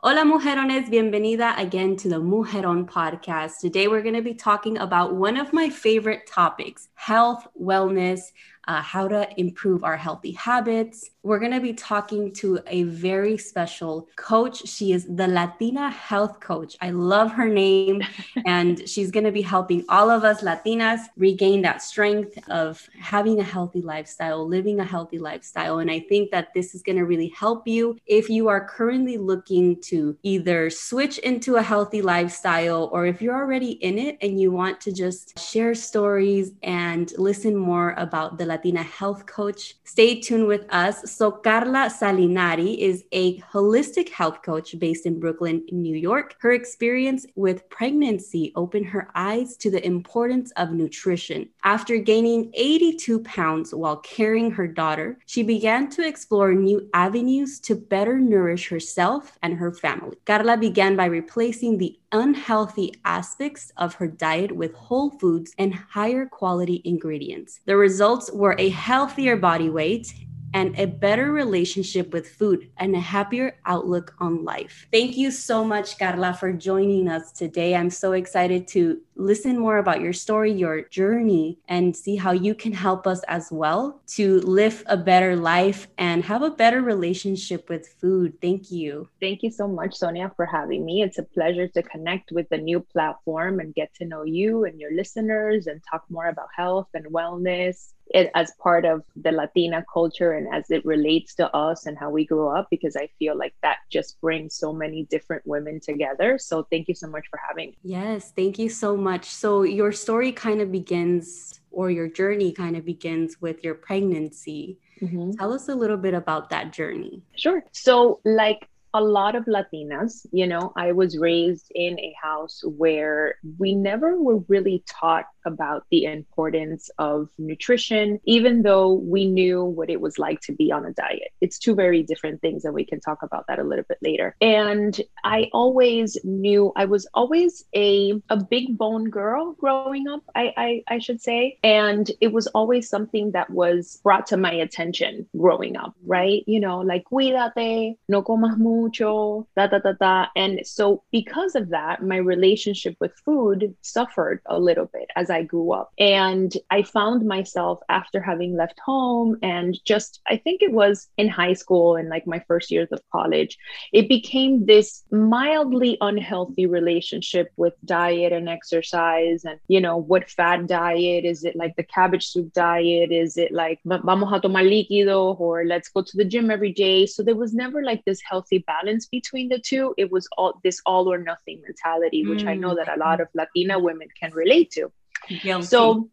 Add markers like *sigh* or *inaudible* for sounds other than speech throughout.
Hola, mujerones. Bienvenida again to the Mujeron podcast. Today, we're going to be talking about one of my favorite topics health, wellness, uh, how to improve our healthy habits. We're going to be talking to a very special coach. She is the Latina health coach. I love her name, *laughs* and she's going to be helping all of us Latinas regain that strength of having a healthy lifestyle, living a healthy lifestyle. And I think that this is going to really help you if you are currently looking to either switch into a healthy lifestyle or if you're already in it and you want to just share stories and listen more about the Latina health coach. Stay tuned with us. So, Karla Salinari is a holistic health coach based in Brooklyn, New York. Her experience with pregnancy opened her eyes to the importance of nutrition. After gaining 82 pounds while carrying her daughter, she began to explore new avenues to better nourish herself and her family. Karla began by replacing the unhealthy aspects of her diet with whole foods and higher quality ingredients. The results were a healthier body weight and a better relationship with food and a happier outlook on life. Thank you so much, Karla, for joining us today. I'm so excited to listen more about your story, your journey, and see how you can help us as well to live a better life and have a better relationship with food. Thank you. Thank you so much, Sonia, for having me. It's a pleasure to connect with the new platform and get to know you and your listeners and talk more about health and wellness it as part of the Latina culture and as it relates to us and how we grew up, because I feel like that just brings so many different women together. So thank you so much for having me. Yes, thank you so much. So your story kind of begins or your journey kind of begins with your pregnancy. Mm-hmm. Tell us a little bit about that journey. Sure. So, like a lot of Latinas, you know, I was raised in a house where we never were really taught about the importance of nutrition, even though we knew what it was like to be on a diet. It's two very different things, and we can talk about that a little bit later. And I always knew I was always a, a big bone girl growing up, I, I, I should say. And it was always something that was brought to my attention growing up, right? You know, like, cuídate, no comas mucho, da da da da. And so, because of that, my relationship with food suffered a little bit as I I grew up. And I found myself after having left home and just, I think it was in high school and like my first years of college, it became this mildly unhealthy relationship with diet and exercise. And, you know, what fat diet? Is it like the cabbage soup diet? Is it like vamos a tomar líquido or let's go to the gym every day? So there was never like this healthy balance between the two. It was all this all or nothing mentality, which mm. I know that a lot of Latina women can relate to. Guilty. So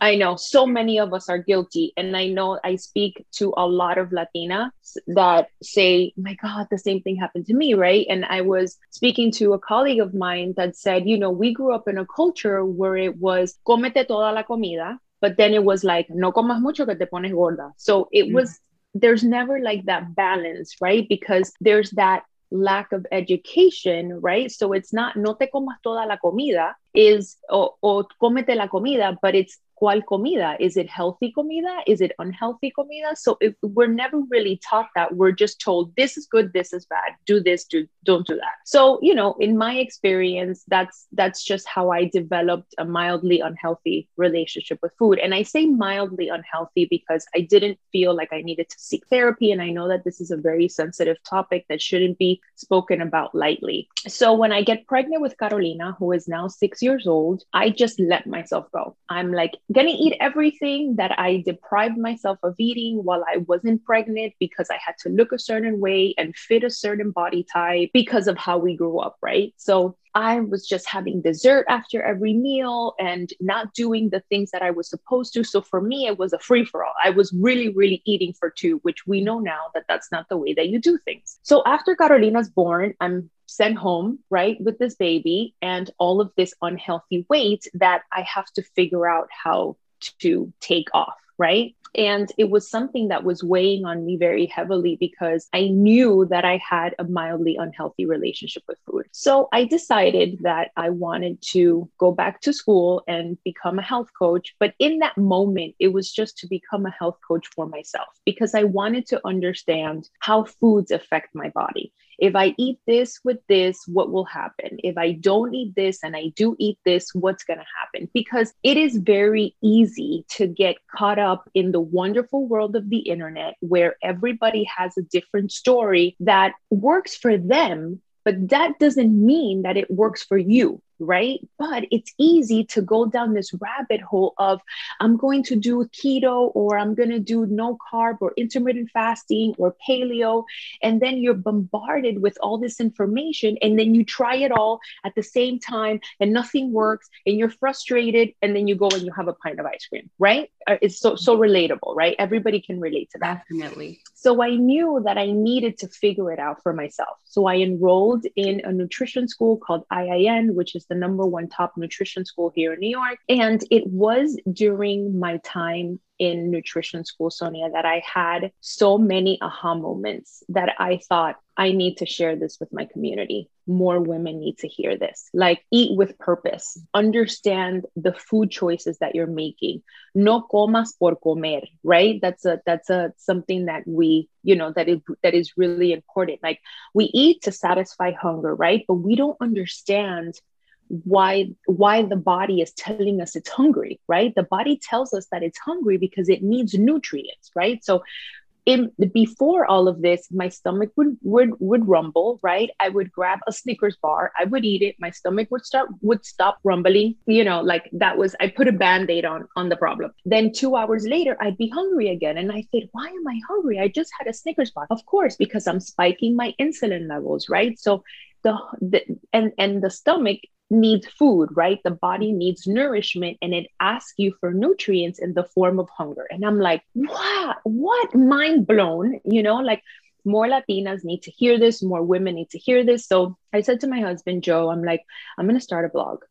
I know so many of us are guilty. And I know I speak to a lot of Latinas that say, my God, the same thing happened to me, right? And I was speaking to a colleague of mine that said, you know, we grew up in a culture where it was comete toda la comida, but then it was like, no comas mucho que te pones gorda. So it mm. was, there's never like that balance, right? Because there's that lack of education, right? So it's not no te comas toda la comida, is o, o cómete la comida, but it's cuál comida? Is it healthy comida? Is it unhealthy comida? So if we're never really taught that, we're just told this is good, this is bad, do this, do don't do that. So, you know, in my experience, that's that's just how I developed a mildly unhealthy relationship with food. And I say mildly unhealthy because I didn't feel like I needed to seek therapy. And I know that this is a very sensitive topic that shouldn't be spoken about lightly. So when I get pregnant with Carolina, who is now six years old, I just let myself go. I'm like, gonna eat everything that I deprived myself of eating while I wasn't pregnant because I had to look a certain way and fit a certain body type because of how we grew up, right? So I was just having dessert after every meal and not doing the things that I was supposed to. So for me, it was a free for all. I was really, really eating for two, which we know now that that's not the way that you do things. So after Carolina's born, I'm sent home, right, with this baby and all of this unhealthy weight that I have to figure out how to take off right? And it was something that was weighing on me very heavily because I knew that I had a mildly unhealthy relationship with food. So I decided that I wanted to go back to school and become a health coach. But in that moment, it was just to become a health coach for myself because I wanted to understand how foods affect my body if I eat this with this, what will happen? If I don't eat this and I do eat this, what's going to happen? Because it is very easy to get caught up in the wonderful world of the internet where everybody has a different story that works for them, but that doesn't mean that it works for you right? But it's easy to go down this rabbit hole of I'm going to do keto or I'm going to do no carb or intermittent fasting or paleo. And then you're bombarded with all this information. And then you try it all at the same time and nothing works and you're frustrated. And then you go and you have a pint of ice cream, right? Uh, it's so, so relatable, right? Everybody can relate to that. Definitely. So I knew that I needed to figure it out for myself. So I enrolled in a nutrition school called IIN, which is the number one top nutrition school here in New York. And it was during my time in nutrition school, Sonia, that I had so many aha moments that I thought I need to share this with my community. More women need to hear this. Like, eat with purpose, understand the food choices that you're making. No comas por comer, right? That's a that's a something that we, you know, that is that is really important. Like, we eat to satisfy hunger, right? But we don't understand why why the body is telling us it's hungry right? The body tells us that it's hungry because it needs nutrients right? So in before all of this my stomach would would would rumble right? I would grab a snickers bar i would eat it my stomach would start would stop rumbling you know like that was i put a band-aid on on the problem. Then two hours later i'd be hungry again and i said why am i hungry? I just had a snickers bar. Of course because i'm spiking my insulin levels right? So the, the and and the stomach needs food, right? The body needs nourishment and it asks you for nutrients in the form of hunger. And I'm like, what? What? Mind blown, you know, like more Latinas need to hear this, more women need to hear this. So I said to my husband, Joe, I'm like, I'm going to start a blog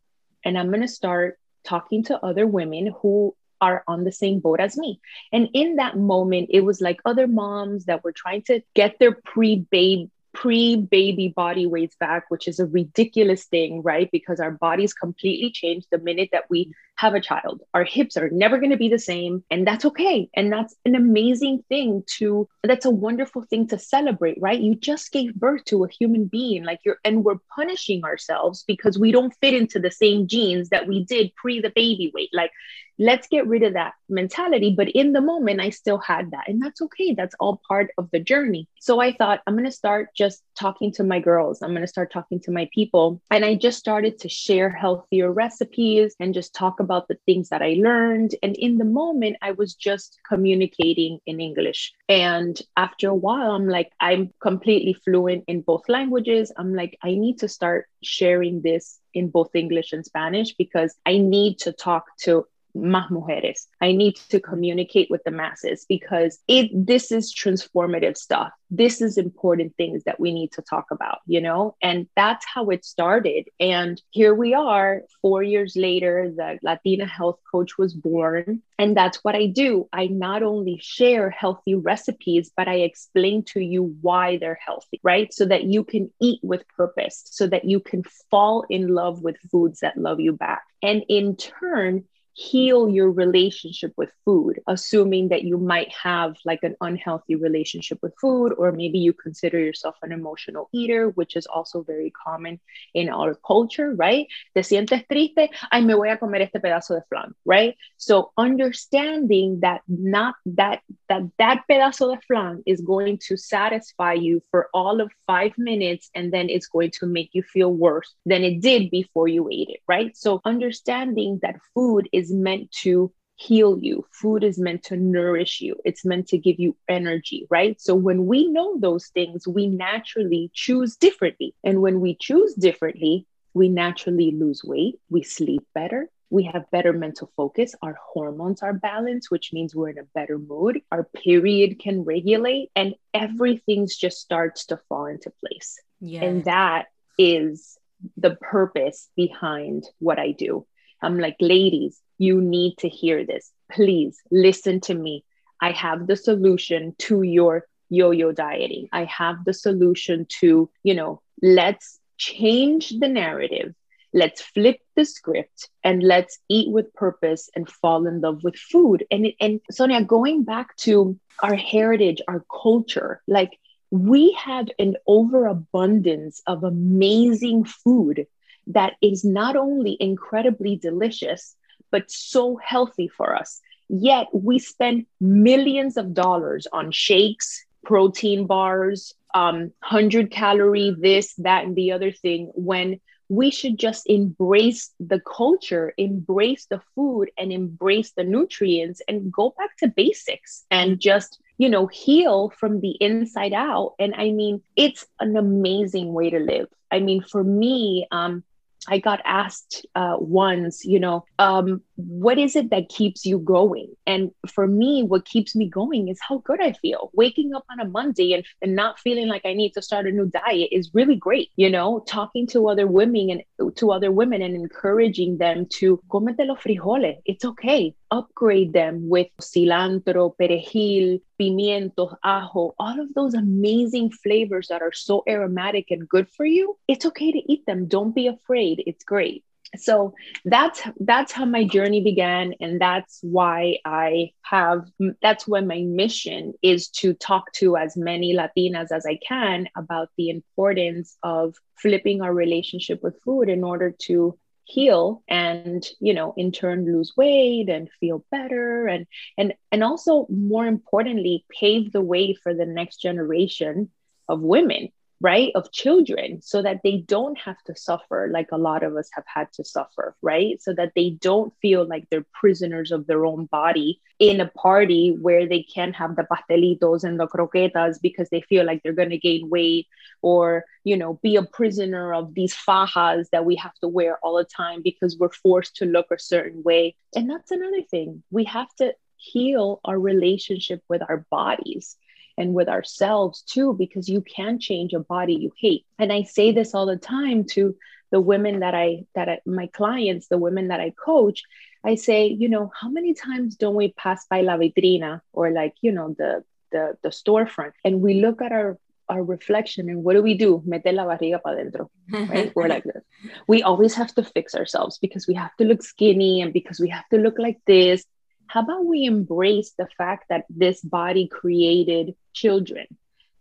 and I'm going to start talking to other women who are on the same boat as me. And in that moment, it was like other moms that were trying to get their pre baby pre baby body weights back, which is a ridiculous thing, right? Because our bodies completely change the minute that we have a child. Our hips are never going to be the same, and that's okay. And that's an amazing thing to, that's a wonderful thing to celebrate, right? You just gave birth to a human being, like you're, and we're punishing ourselves because we don't fit into the same jeans that we did pre the baby weight. Like, let's get rid of that mentality. But in the moment, I still had that. And that's okay. That's all part of the journey. So I thought, I'm going to start just talking to my girls. I'm going to start talking to my people. And I just started to share healthier recipes and just talk the things that I learned. And in the moment, I was just communicating in English. And after a while, I'm like, I'm completely fluent in both languages. I'm like, I need to start sharing this in both English and Spanish because I need to talk to más mujeres. I need to communicate with the masses because it this is transformative stuff. This is important things that we need to talk about, you know? And that's how it started. And here we are, 4 years later, the Latina health coach was born, and that's what I do. I not only share healthy recipes, but I explain to you why they're healthy, right? So that you can eat with purpose, so that you can fall in love with foods that love you back. And in turn, heal your relationship with food, assuming that you might have like an unhealthy relationship with food, or maybe you consider yourself an emotional eater, which is also very common in our culture, right? Te sientes triste, ay, me voy a comer este pedazo de flan, right? So understanding that not that that that pedazo de flan is going to satisfy you for all of five minutes, and then it's going to make you feel worse than it did before you ate it, right? So understanding that food is is meant to heal you. Food is meant to nourish you. It's meant to give you energy, right? So when we know those things, we naturally choose differently. And when we choose differently, we naturally lose weight, we sleep better, we have better mental focus, our hormones are balanced, which means we're in a better mood, our period can regulate, and everything just starts to fall into place. Yes. And that is the purpose behind what I do. I'm like, ladies, you need to hear this. Please listen to me. I have the solution to your yo yo dieting. I have the solution to, you know, let's change the narrative. Let's flip the script and let's eat with purpose and fall in love with food. And, and Sonia, going back to our heritage, our culture, like we have an overabundance of amazing food that is not only incredibly delicious, but so healthy for us. Yet we spend millions of dollars on shakes, protein bars, um, 100 calorie, this, that, and the other thing, when we should just embrace the culture, embrace the food, and embrace the nutrients and go back to basics and just, you know, heal from the inside out. And I mean, it's an amazing way to live. I mean, for me, um, I got asked uh, once, you know, um, what is it that keeps you going? And for me, what keeps me going is how good I feel. Waking up on a Monday and, and not feeling like I need to start a new diet is really great. You know, talking to other women and to other women and encouraging them to comete los frijoles. It's okay. Upgrade them with cilantro, perejil, pimientos, ajo, all of those amazing flavors that are so aromatic and good for you. It's okay to eat them. Don't be afraid. It's great so that's that's how my journey began and that's why i have that's when my mission is to talk to as many latinas as i can about the importance of flipping our relationship with food in order to heal and you know in turn lose weight and feel better and and and also more importantly pave the way for the next generation of women right of children so that they don't have to suffer like a lot of us have had to suffer right? So that they don't feel like they're prisoners of their own body in a party where they can't have the pastelitos and the croquetas because they feel like they're going to gain weight or you know be a prisoner of these fajas that we have to wear all the time because we're forced to look a certain way. And that's another thing. We have to heal our relationship with our bodies and with ourselves too, because you can change a body you hate. And I say this all the time to the women that I, that I, my clients, the women that I coach, I say, you know, how many times don't we pass by la vitrina or like, you know, the, the, the storefront and we look at our our reflection and what do we do? Mete la barriga para dentro, right? We're like this. *laughs* We always have to fix ourselves because we have to look skinny and because we have to look like this how about we embrace the fact that this body created children,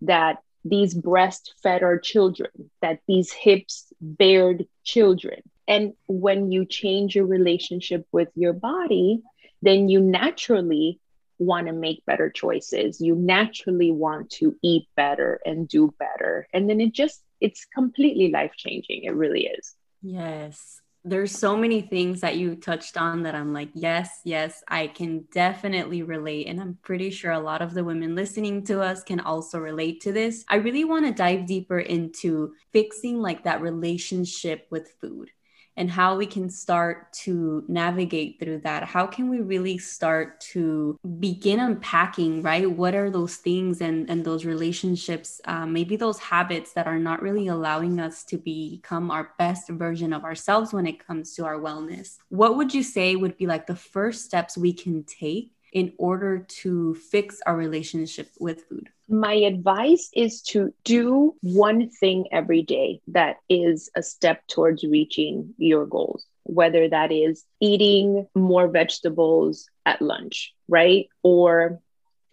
that these breasts fed our children, that these hips bared children. And when you change your relationship with your body, then you naturally want to make better choices. You naturally want to eat better and do better. And then it just, it's completely life changing. It really is. Yes there's so many things that you touched on that I'm like, yes, yes, I can definitely relate. And I'm pretty sure a lot of the women listening to us can also relate to this. I really want to dive deeper into fixing like that relationship with food and how we can start to navigate through that. How can we really start to begin unpacking, right? What are those things and, and those relationships, uh, maybe those habits that are not really allowing us to become our best version of ourselves when it comes to our wellness? What would you say would be like the first steps we can take in order to fix our relationship with food? My advice is to do one thing every day that is a step towards reaching your goals, whether that is eating more vegetables at lunch, right? Or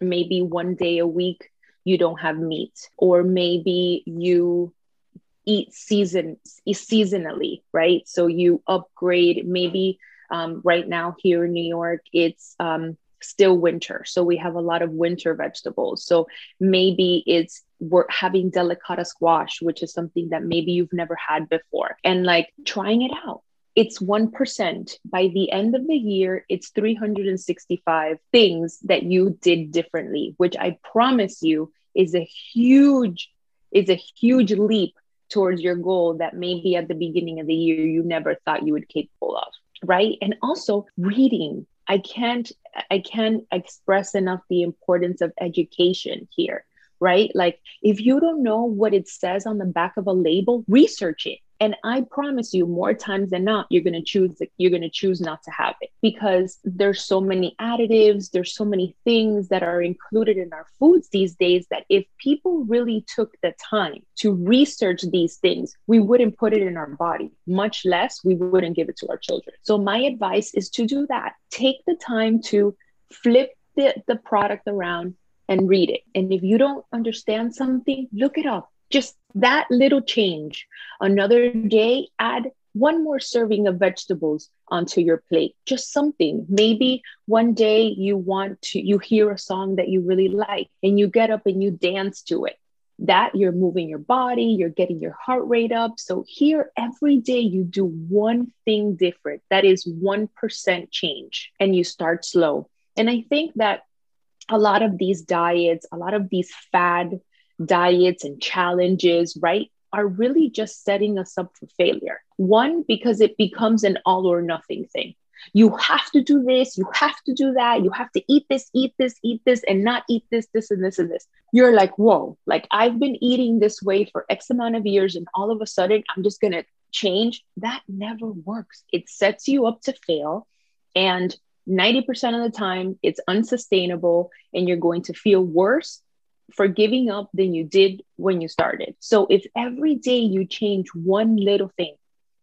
maybe one day a week you don't have meat, or maybe you eat season seasonally, right? So you upgrade maybe um, right now here in New York, it's um, still winter. So we have a lot of winter vegetables. So maybe it's we're having delicata squash, which is something that maybe you've never had before, and like trying it out. It's 1%. By the end of the year, it's 365 things that you did differently, which I promise you is a huge, is a huge leap towards your goal that maybe at the beginning of the year you never thought you would capable of right? And also reading. I can't i can't express enough the importance of education here right? Like if you don't know what it says on the back of a label research it and I promise you, more times than not, you're going to choose you're going to choose not to have it because there's so many additives, there's so many things that are included in our foods these days that if people really took the time to research these things, we wouldn't put it in our body. Much less, we wouldn't give it to our children. So my advice is to do that. Take the time to flip the, the product around and read it. And if you don't understand something, look it up just that little change. Another day, add one more serving of vegetables onto your plate. Just something. Maybe one day you want to, you hear a song that you really like and you get up and you dance to it. That you're moving your body, you're getting your heart rate up. So here, every day you do one thing different. That is 1% change and you start slow. And I think that a lot of these diets, a lot of these fad diets and challenges, right, are really just setting us up for failure. One, because it becomes an all or nothing thing. You have to do this, you have to do that, you have to eat this, eat this, eat this, and not eat this, this, and this, and this. You're like, whoa, like I've been eating this way for X amount of years, and all of a sudden I'm just gonna change. That never works. It sets you up to fail. And 90% of the time, it's unsustainable, and you're going to feel worse for giving up than you did when you started. So if every day you change one little thing,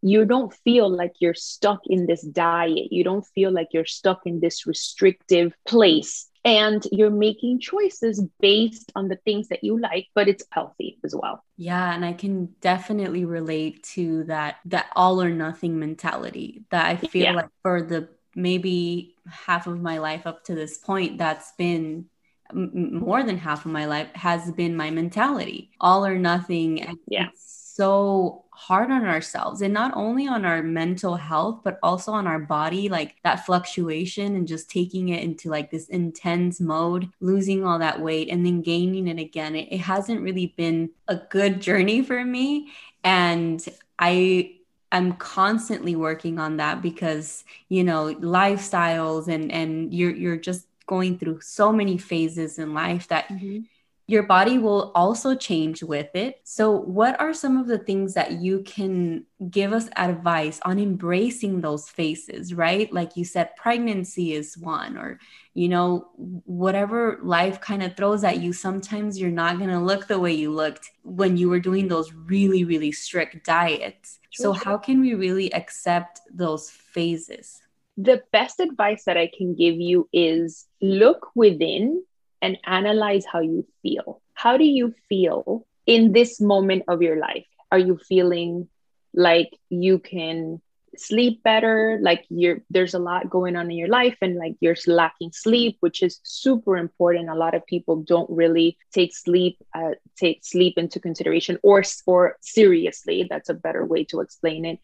you don't feel like you're stuck in this diet. You don't feel like you're stuck in this restrictive place. And you're making choices based on the things that you like, but it's healthy as well. Yeah. And I can definitely relate to that, that all or nothing mentality that I feel yeah. like for the maybe half of my life up to this point, that's been more than half of my life has been my mentality. All or nothing. And yeah. so hard on ourselves and not only on our mental health but also on our body like that fluctuation and just taking it into like this intense mode losing all that weight and then gaining it again. It, it hasn't really been a good journey for me and i I'm constantly working on that because you know lifestyles and and you're you're just going through so many phases in life that mm-hmm. your body will also change with it. So, what are some of the things that you can give us advice on embracing those phases, right? Like you said, pregnancy is one, or, you know, whatever life kind of throws at you, sometimes you're not going to look the way you looked when you were doing those really, really strict diets. So, how can we really accept those phases? The best advice that I can give you is look within and analyze how you feel. How do you feel in this moment of your life? Are you feeling like you can sleep better like you're there's a lot going on in your life and like you're lacking sleep which is super important a lot of people don't really take sleep uh, take sleep into consideration or or seriously that's a better way to explain it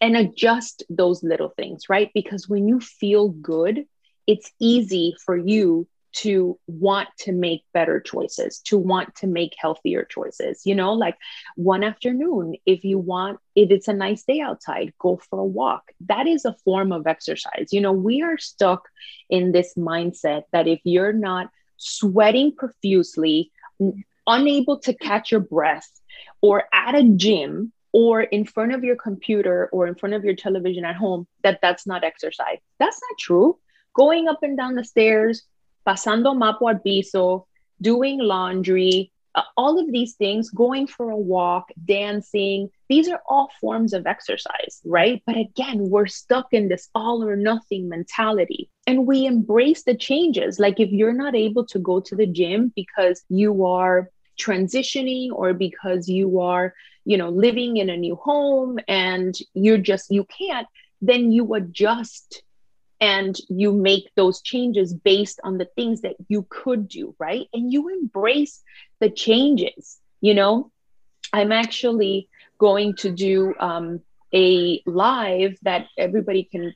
and adjust those little things, right? Because when you feel good, it's easy for you to want to make better choices, to want to make healthier choices. You know, like one afternoon, if you want, if it's a nice day outside, go for a walk. That is a form of exercise. You know, we are stuck in this mindset that if you're not sweating profusely, unable to catch your breath, or at a gym, or in front of your computer or in front of your television at home that that's not exercise. That's not true. Going up and down the stairs, pasando mapo al piso, doing laundry, uh, all of these things, going for a walk, dancing, these are all forms of exercise, right? But again, we're stuck in this all or nothing mentality. And we embrace the changes. Like if you're not able to go to the gym because you are transitioning or because you are you know living in a new home and you're just you can't then you adjust and you make those changes based on the things that you could do right? And you embrace the changes you know? I'm actually going to do um, a live that everybody can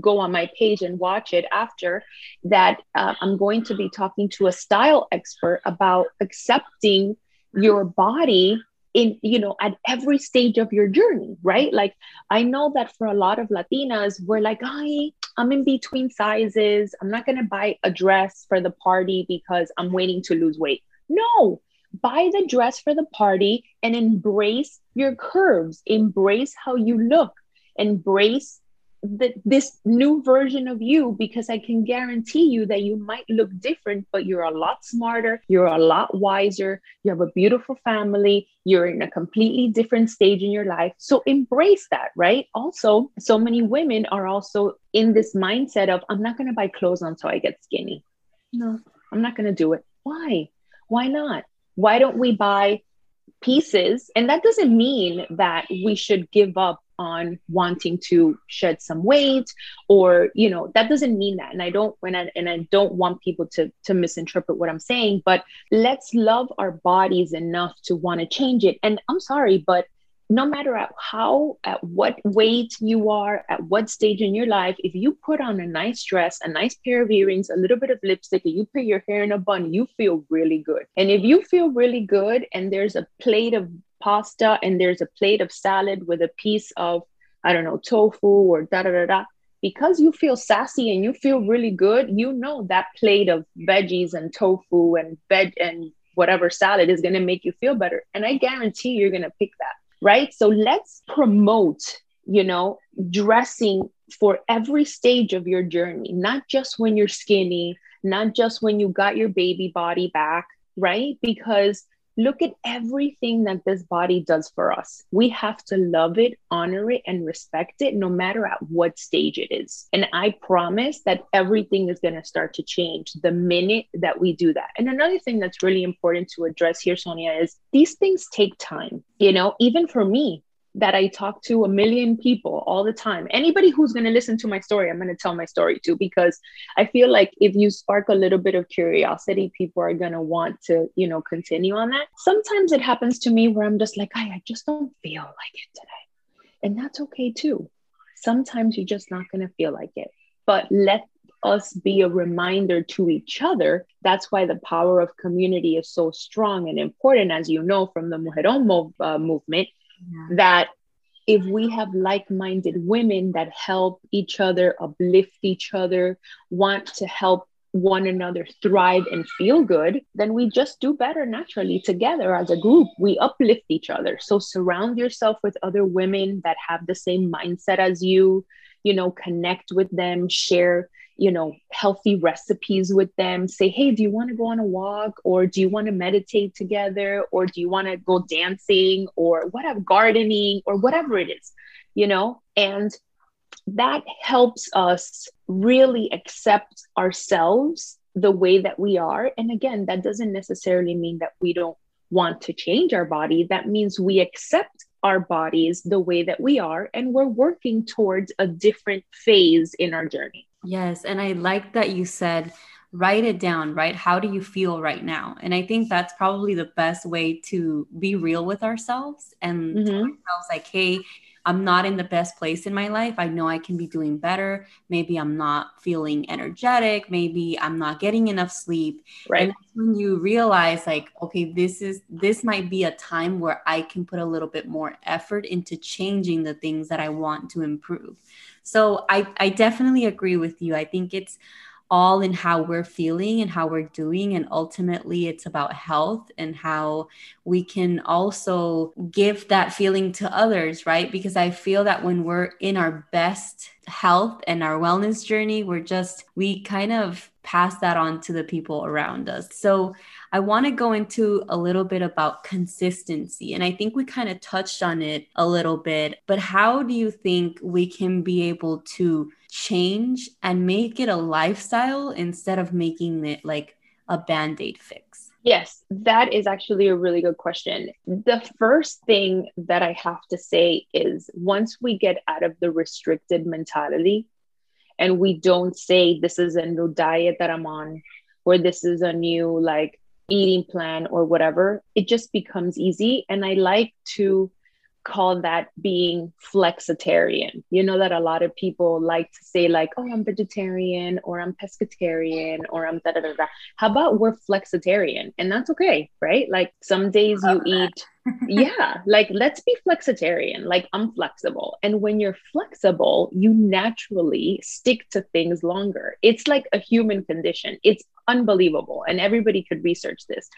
go on my page and watch it after that uh, i'm going to be talking to a style expert about accepting your body in you know at every stage of your journey right? Like i know that for a lot of latinas we're like i i'm in between sizes. I'm not going to buy a dress for the party because i'm waiting to lose weight. No buy the dress for the party and embrace your curves. Embrace how you look. Embrace the, this new version of you because I can guarantee you that you might look different, but you're a lot smarter, you're a lot wiser, you have a beautiful family, you're in a completely different stage in your life. So embrace that, right? Also, so many women are also in this mindset of, I'm not going to buy clothes until I get skinny. No, I'm not going to do it. Why? Why not? Why don't we buy pieces? And that doesn't mean that we should give up on wanting to shed some weight or you know that doesn't mean that. And i don't when I, and i don't want people to to misinterpret what i'm saying but let's love our bodies enough to want to change it. And i'm sorry but no matter at how at what weight you are at what stage in your life if you put on a nice dress a nice pair of earrings a little bit of lipstick and you put your hair in a bun you feel really good. And if you feel really good and there's a plate of pasta and there's a plate of salad with a piece of, I don't know, tofu or da da da da. Because you feel sassy and you feel really good, you know that plate of veggies and tofu and veg and whatever salad is going to make you feel better. And I guarantee you're going to pick that. Right. So let's promote, you know, dressing for every stage of your journey, not just when you're skinny, not just when you got your baby body back, right? Because look at everything that this body does for us. We have to love it, honor it, and respect it no matter at what stage it is. And I promise that everything is going to start to change the minute that we do that. And another thing that's really important to address here, Sonia, is these things take time. You know, even for me, that I talk to a million people all the time. Anybody who's going to listen to my story, I'm going to tell my story to because I feel like if you spark a little bit of curiosity, people are going to want to, you know, continue on that. Sometimes it happens to me where I'm just like, I, I just don't feel like it today. And that's okay too. Sometimes you're just not going to feel like it. But let us be a reminder to each other. That's why the power of community is so strong and important, as you know from the Mujeron mov- uh, movement yeah. that if we have like-minded women that help each other uplift each other want to help one another thrive and feel good then we just do better naturally together as a group we uplift each other so surround yourself with other women that have the same mindset as you you know connect with them share you know healthy recipes with them. Say hey do you want to go on a walk or do you want to meditate together or do you want to go dancing or whatever gardening or whatever it is you know? And that helps us really accept ourselves the way that we are. And again that doesn't necessarily mean that we don't want to change our body. That means we accept our bodies the way that we are and we're working towards a different phase in our journey Yes. And I like that you said, write it down, right? How do you feel right now? And I think that's probably the best way to be real with ourselves and mm-hmm. tell ourselves, like, hey, I'm not in the best place in my life. I know I can be doing better. Maybe I'm not feeling energetic. Maybe I'm not getting enough sleep. Right. And that's when you realize, like, okay, this is this might be a time where I can put a little bit more effort into changing the things that I want to improve. So I, I definitely agree with you. I think it's all in how we're feeling and how we're doing. And ultimately, it's about health and how we can also give that feeling to others, right? Because I feel that when we're in our best health and our wellness journey, we're just, we kind of pass that on to the people around us. So I want to go into a little bit about consistency. And I think we kind of touched on it a little bit, but how do you think we can be able to change and make it a lifestyle instead of making it like a band aid fix? Yes, that is actually a really good question. The first thing that I have to say is once we get out of the restricted mentality and we don't say, this is a new diet that I'm on, or this is a new like eating plan or whatever, it just becomes easy. And I like to call that being flexitarian. You know that a lot of people like to say, like, oh, I'm vegetarian or I'm pescatarian or I'm da da da da. How about we're flexitarian? And that's okay, right? Like some days you eat, yeah, like let's be flexitarian. Like I'm flexible. And when you're flexible, you naturally stick to things longer. It's like a human condition. It's unbelievable. And everybody could research this.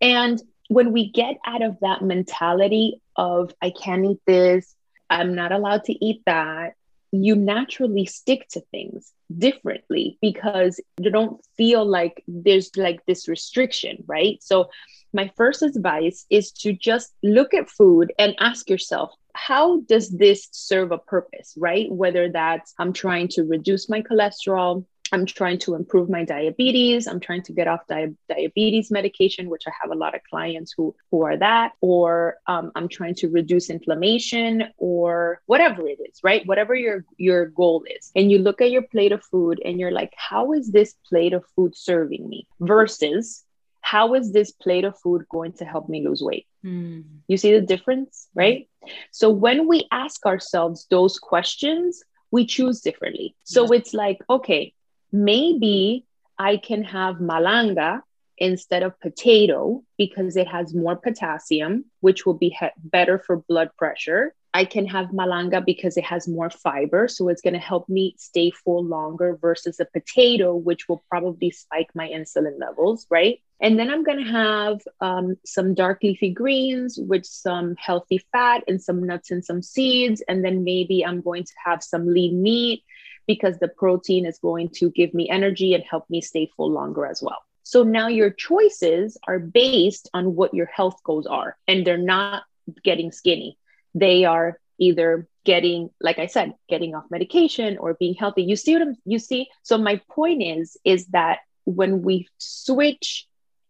And when we get out of that mentality of I can't eat this, I'm not allowed to eat that, you naturally stick to things differently because you don't feel like there's like this restriction, right? So my first advice is to just look at food and ask yourself, how does this serve a purpose, right? Whether that's I'm trying to reduce my cholesterol, I'm trying to improve my diabetes. I'm trying to get off di- diabetes medication, which I have a lot of clients who who are that, or um, I'm trying to reduce inflammation, or whatever it is, right? Whatever your your goal is, and you look at your plate of food and you're like, how is this plate of food serving me? Versus how is this plate of food going to help me lose weight? Mm. You see the difference, right? So when we ask ourselves those questions, we choose differently. So yeah. it's like, okay, maybe I can have malanga instead of potato because it has more potassium, which will be he- better for blood pressure. I can have malanga because it has more fiber. So it's going to help me stay full longer versus a potato, which will probably spike my insulin levels, right? And then I'm going to have um, some dark leafy greens with some healthy fat and some nuts and some seeds. And then maybe I'm going to have some lean meat because the protein is going to give me energy and help me stay full longer as well. So now your choices are based on what your health goals are, and they're not getting skinny. They are either getting, like I said, getting off medication or being healthy. You see what I'm, you see? So my point is, is that when we switch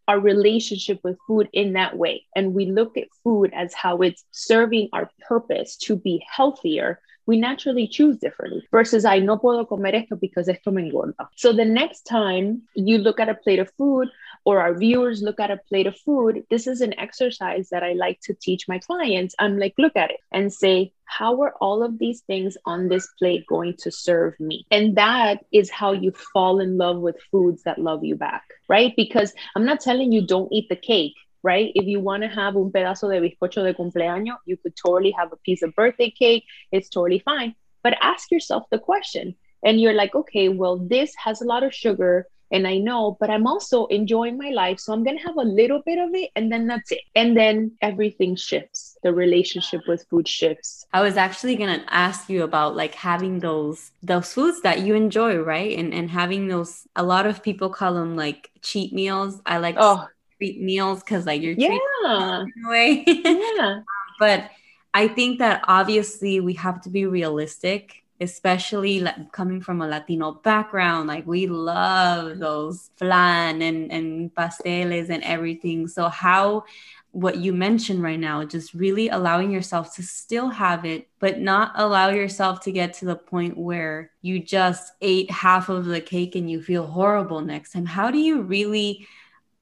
our relationship with food in that way and we look at food as how it's serving our purpose to be healthier we naturally choose differently versus I no puedo comer esto because esto me engorda. So the next time you look at a plate of food or our viewers look at a plate of food, this is an exercise that I like to teach my clients. I'm like, look at it and say, how are all of these things on this plate going to serve me? And that is how you fall in love with foods that love you back, right? Because I'm not telling you don't eat the cake right? If you want to have un pedazo de bizcocho de cumpleaños, you could totally have a piece of birthday cake. It's totally fine. But ask yourself the question. And you're like, okay, well, this has a lot of sugar and I know, but I'm also enjoying my life. So I'm going to have a little bit of it and then that's it. And then everything shifts. The relationship with food shifts. I was actually going to ask you about like having those those foods that you enjoy, right? And and having those a lot of people call them like cheat meals. I like oh treat meals because like you're yeah *laughs* way. *laughs* yeah. but I think that obviously we have to be realistic, especially like coming from a Latino background. Like we love those flan and and pasteles and everything. So how what you mentioned right now, just really allowing yourself to still have it, but not allow yourself to get to the point where you just ate half of the cake and you feel horrible next time. How do you really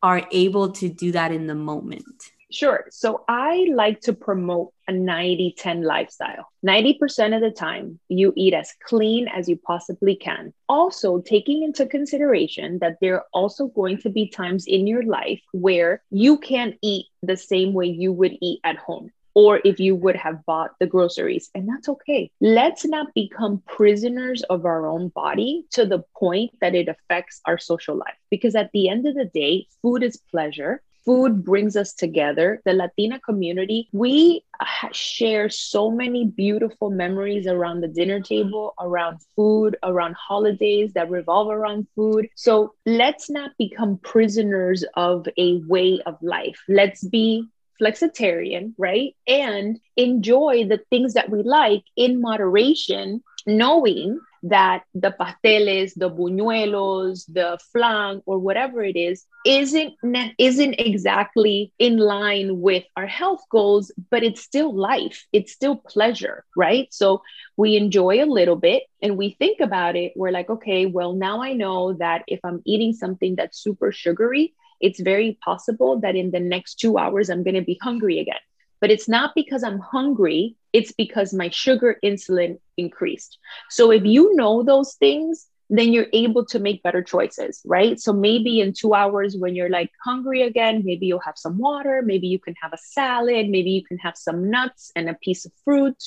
are able to do that in the moment? Sure. So I like to promote a 90 10 lifestyle. 90% of the time, you eat as clean as you possibly can. Also, taking into consideration that there are also going to be times in your life where you can't eat the same way you would eat at home or if you would have bought the groceries. And that's okay. Let's not become prisoners of our own body to the point that it affects our social life. Because at the end of the day, food is pleasure. Food brings us together. The Latina community, we share so many beautiful memories around the dinner table, around food, around holidays that revolve around food. So let's not become prisoners of a way of life. Let's be flexitarian, right? And enjoy the things that we like in moderation, knowing that the pasteles, the buñuelos, the flan, or whatever it is, isn't isn't exactly in line with our health goals, but it's still life. It's still pleasure, right? So we enjoy a little bit and we think about it. We're like, okay, well, now I know that if I'm eating something that's super sugary, it's very possible that in the next two hours, I'm going to be hungry again. but it's not because I'm hungry. It's because my sugar insulin increased. So if you know those things, then you're able to make better choices, right? So maybe in two hours when you're like hungry again, maybe you'll have some water, maybe you can have a salad, maybe you can have some nuts and a piece of fruit,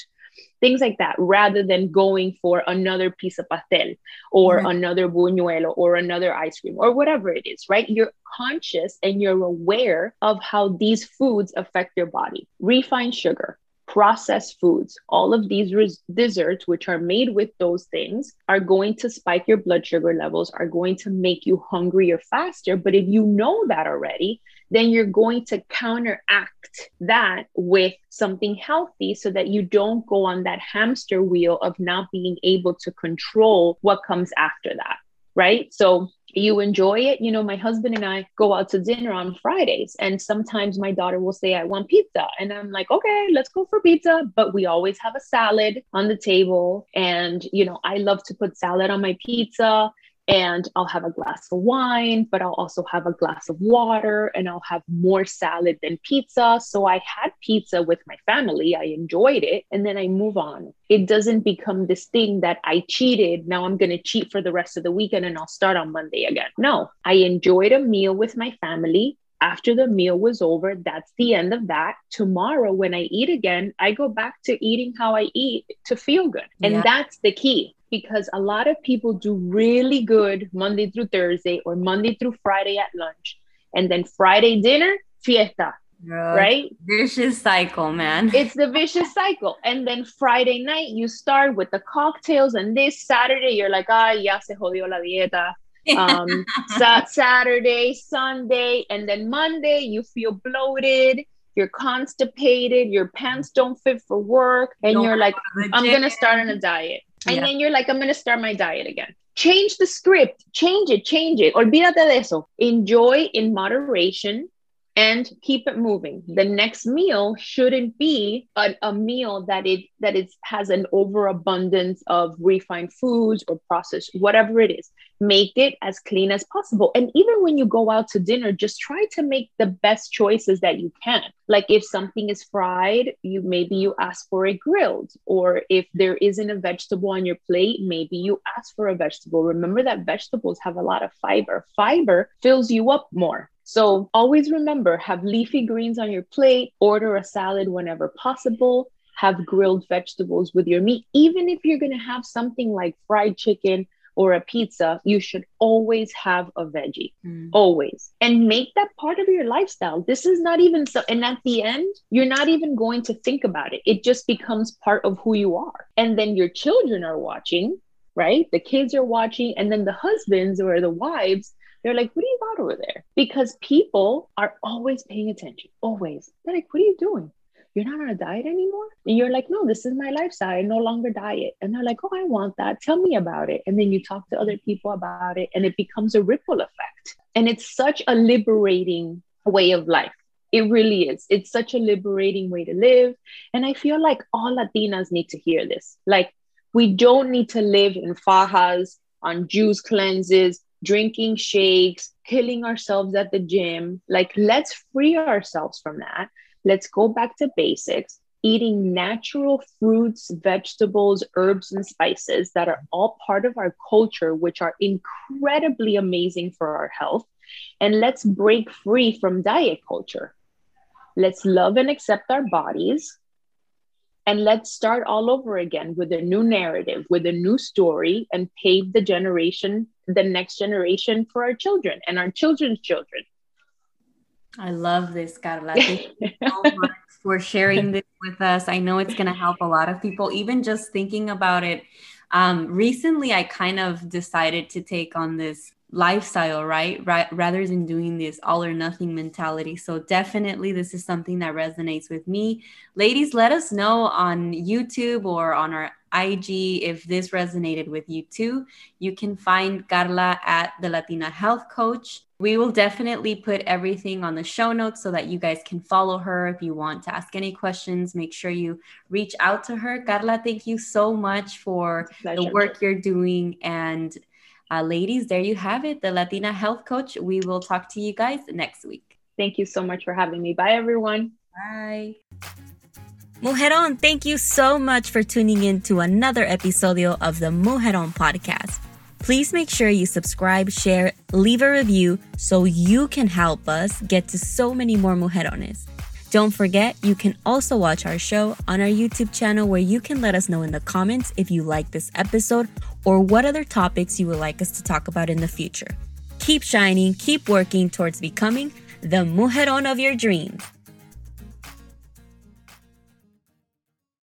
things like that, rather than going for another piece of pastel or mm-hmm. another buñuelo or another ice cream or whatever it is, right? You're conscious and you're aware of how these foods affect your body. Refined sugar, processed foods, all of these res- desserts, which are made with those things, are going to spike your blood sugar levels, are going to make you hungrier faster. But if you know that already, then you're going to counteract that with something healthy so that you don't go on that hamster wheel of not being able to control what comes after that. Right. So you enjoy it. You know, my husband and I go out to dinner on Fridays, and sometimes my daughter will say, I want pizza. And I'm like, okay, let's go for pizza. But we always have a salad on the table. And, you know, I love to put salad on my pizza and I'll have a glass of wine, but I'll also have a glass of water and I'll have more salad than pizza. So I had pizza with my family. I enjoyed it. And then I move on. It doesn't become this thing that I cheated. Now I'm going to cheat for the rest of the weekend and I'll start on Monday again. No, I enjoyed a meal with my family. After the meal was over, that's the end of that. Tomorrow, when I eat again, I go back to eating how I eat to feel good. And yeah. that's the key because a lot of people do really good Monday through Thursday or Monday through Friday at lunch. And then Friday dinner, fiesta. right? Vicious cycle, man. It's the vicious cycle. And then Friday night, you start with the cocktails. And this Saturday, you're like, ah, ya se jodió la dieta. Um, *laughs* Saturday, Sunday, and then Monday, you feel bloated you're constipated, your pants don't fit for work, and don't you're like, I'm gonna start on a diet. And yeah. then you're like, I'm going to start my diet again. Change the script, change it, change it. Olvídate de eso. Enjoy in moderation and keep it moving. The next meal shouldn't be a, a meal that it that it has an overabundance of refined foods or processed whatever it is. Make it as clean as possible. And even when you go out to dinner, just try to make the best choices that you can. Like if something is fried, you maybe you ask for it grilled, or if there isn't a vegetable on your plate, maybe you ask for a vegetable. Remember that vegetables have a lot of fiber. Fiber fills you up more. So always remember have leafy greens on your plate, order a salad whenever possible, have grilled vegetables with your meat. Even if you're going to have something like fried chicken or a pizza, you should always have a veggie, mm. always. And make that part of your lifestyle. This is not even so, and at the end, you're not even going to think about it. It just becomes part of who you are. And then your children are watching, right? The kids are watching, and then the husbands or the wives they're like, what do you got over there? Because people are always paying attention, always. They're like, what are you doing? You're not on a diet anymore? And you're like, no, this is my lifestyle. I no longer diet. And they're like, oh, I want that. Tell me about it. And then you talk to other people about it, and it becomes a ripple effect. And it's such a liberating way of life. It really is. It's such a liberating way to live. And I feel like all Latinas need to hear this. Like, we don't need to live in fajas, on juice cleanses, drinking shakes, killing ourselves at the gym. Like, let's free ourselves from that. Let's go back to basics, eating natural fruits, vegetables, herbs, and spices that are all part of our culture, which are incredibly amazing for our health. And let's break free from diet culture. Let's love and accept our bodies and let's start all over again with a new narrative with a new story and pave the generation the next generation for our children and our children's children. I love this Karla. Thank you so *laughs* much for sharing this with us. I know it's going to help a lot of people even just thinking about it. Um, recently i kind of decided to take on this lifestyle, right? right? Rather than doing this all or nothing mentality. So, definitely, this is something that resonates with me. Ladies, let us know on YouTube or on our IG if this resonated with you too. You can find Karla at the Latina Health Coach. We will definitely put everything on the show notes so that you guys can follow her. If you want to ask any questions, make sure you reach out to her. Karla, thank you so much for the work you're doing and uh, ladies, there you have it, the Latina Health Coach. We will talk to you guys next week. Thank you so much for having me. Bye, everyone. Bye. Mujeron, thank you so much for tuning in to another episodio of the Mujeron podcast. Please make sure you subscribe, share, leave a review so you can help us get to so many more mujerones. Don't forget, you can also watch our show on our YouTube channel where you can let us know in the comments if you like this episode or what other topics you would like us to talk about in the future. Keep shining, keep working towards becoming the mujeron of your dreams.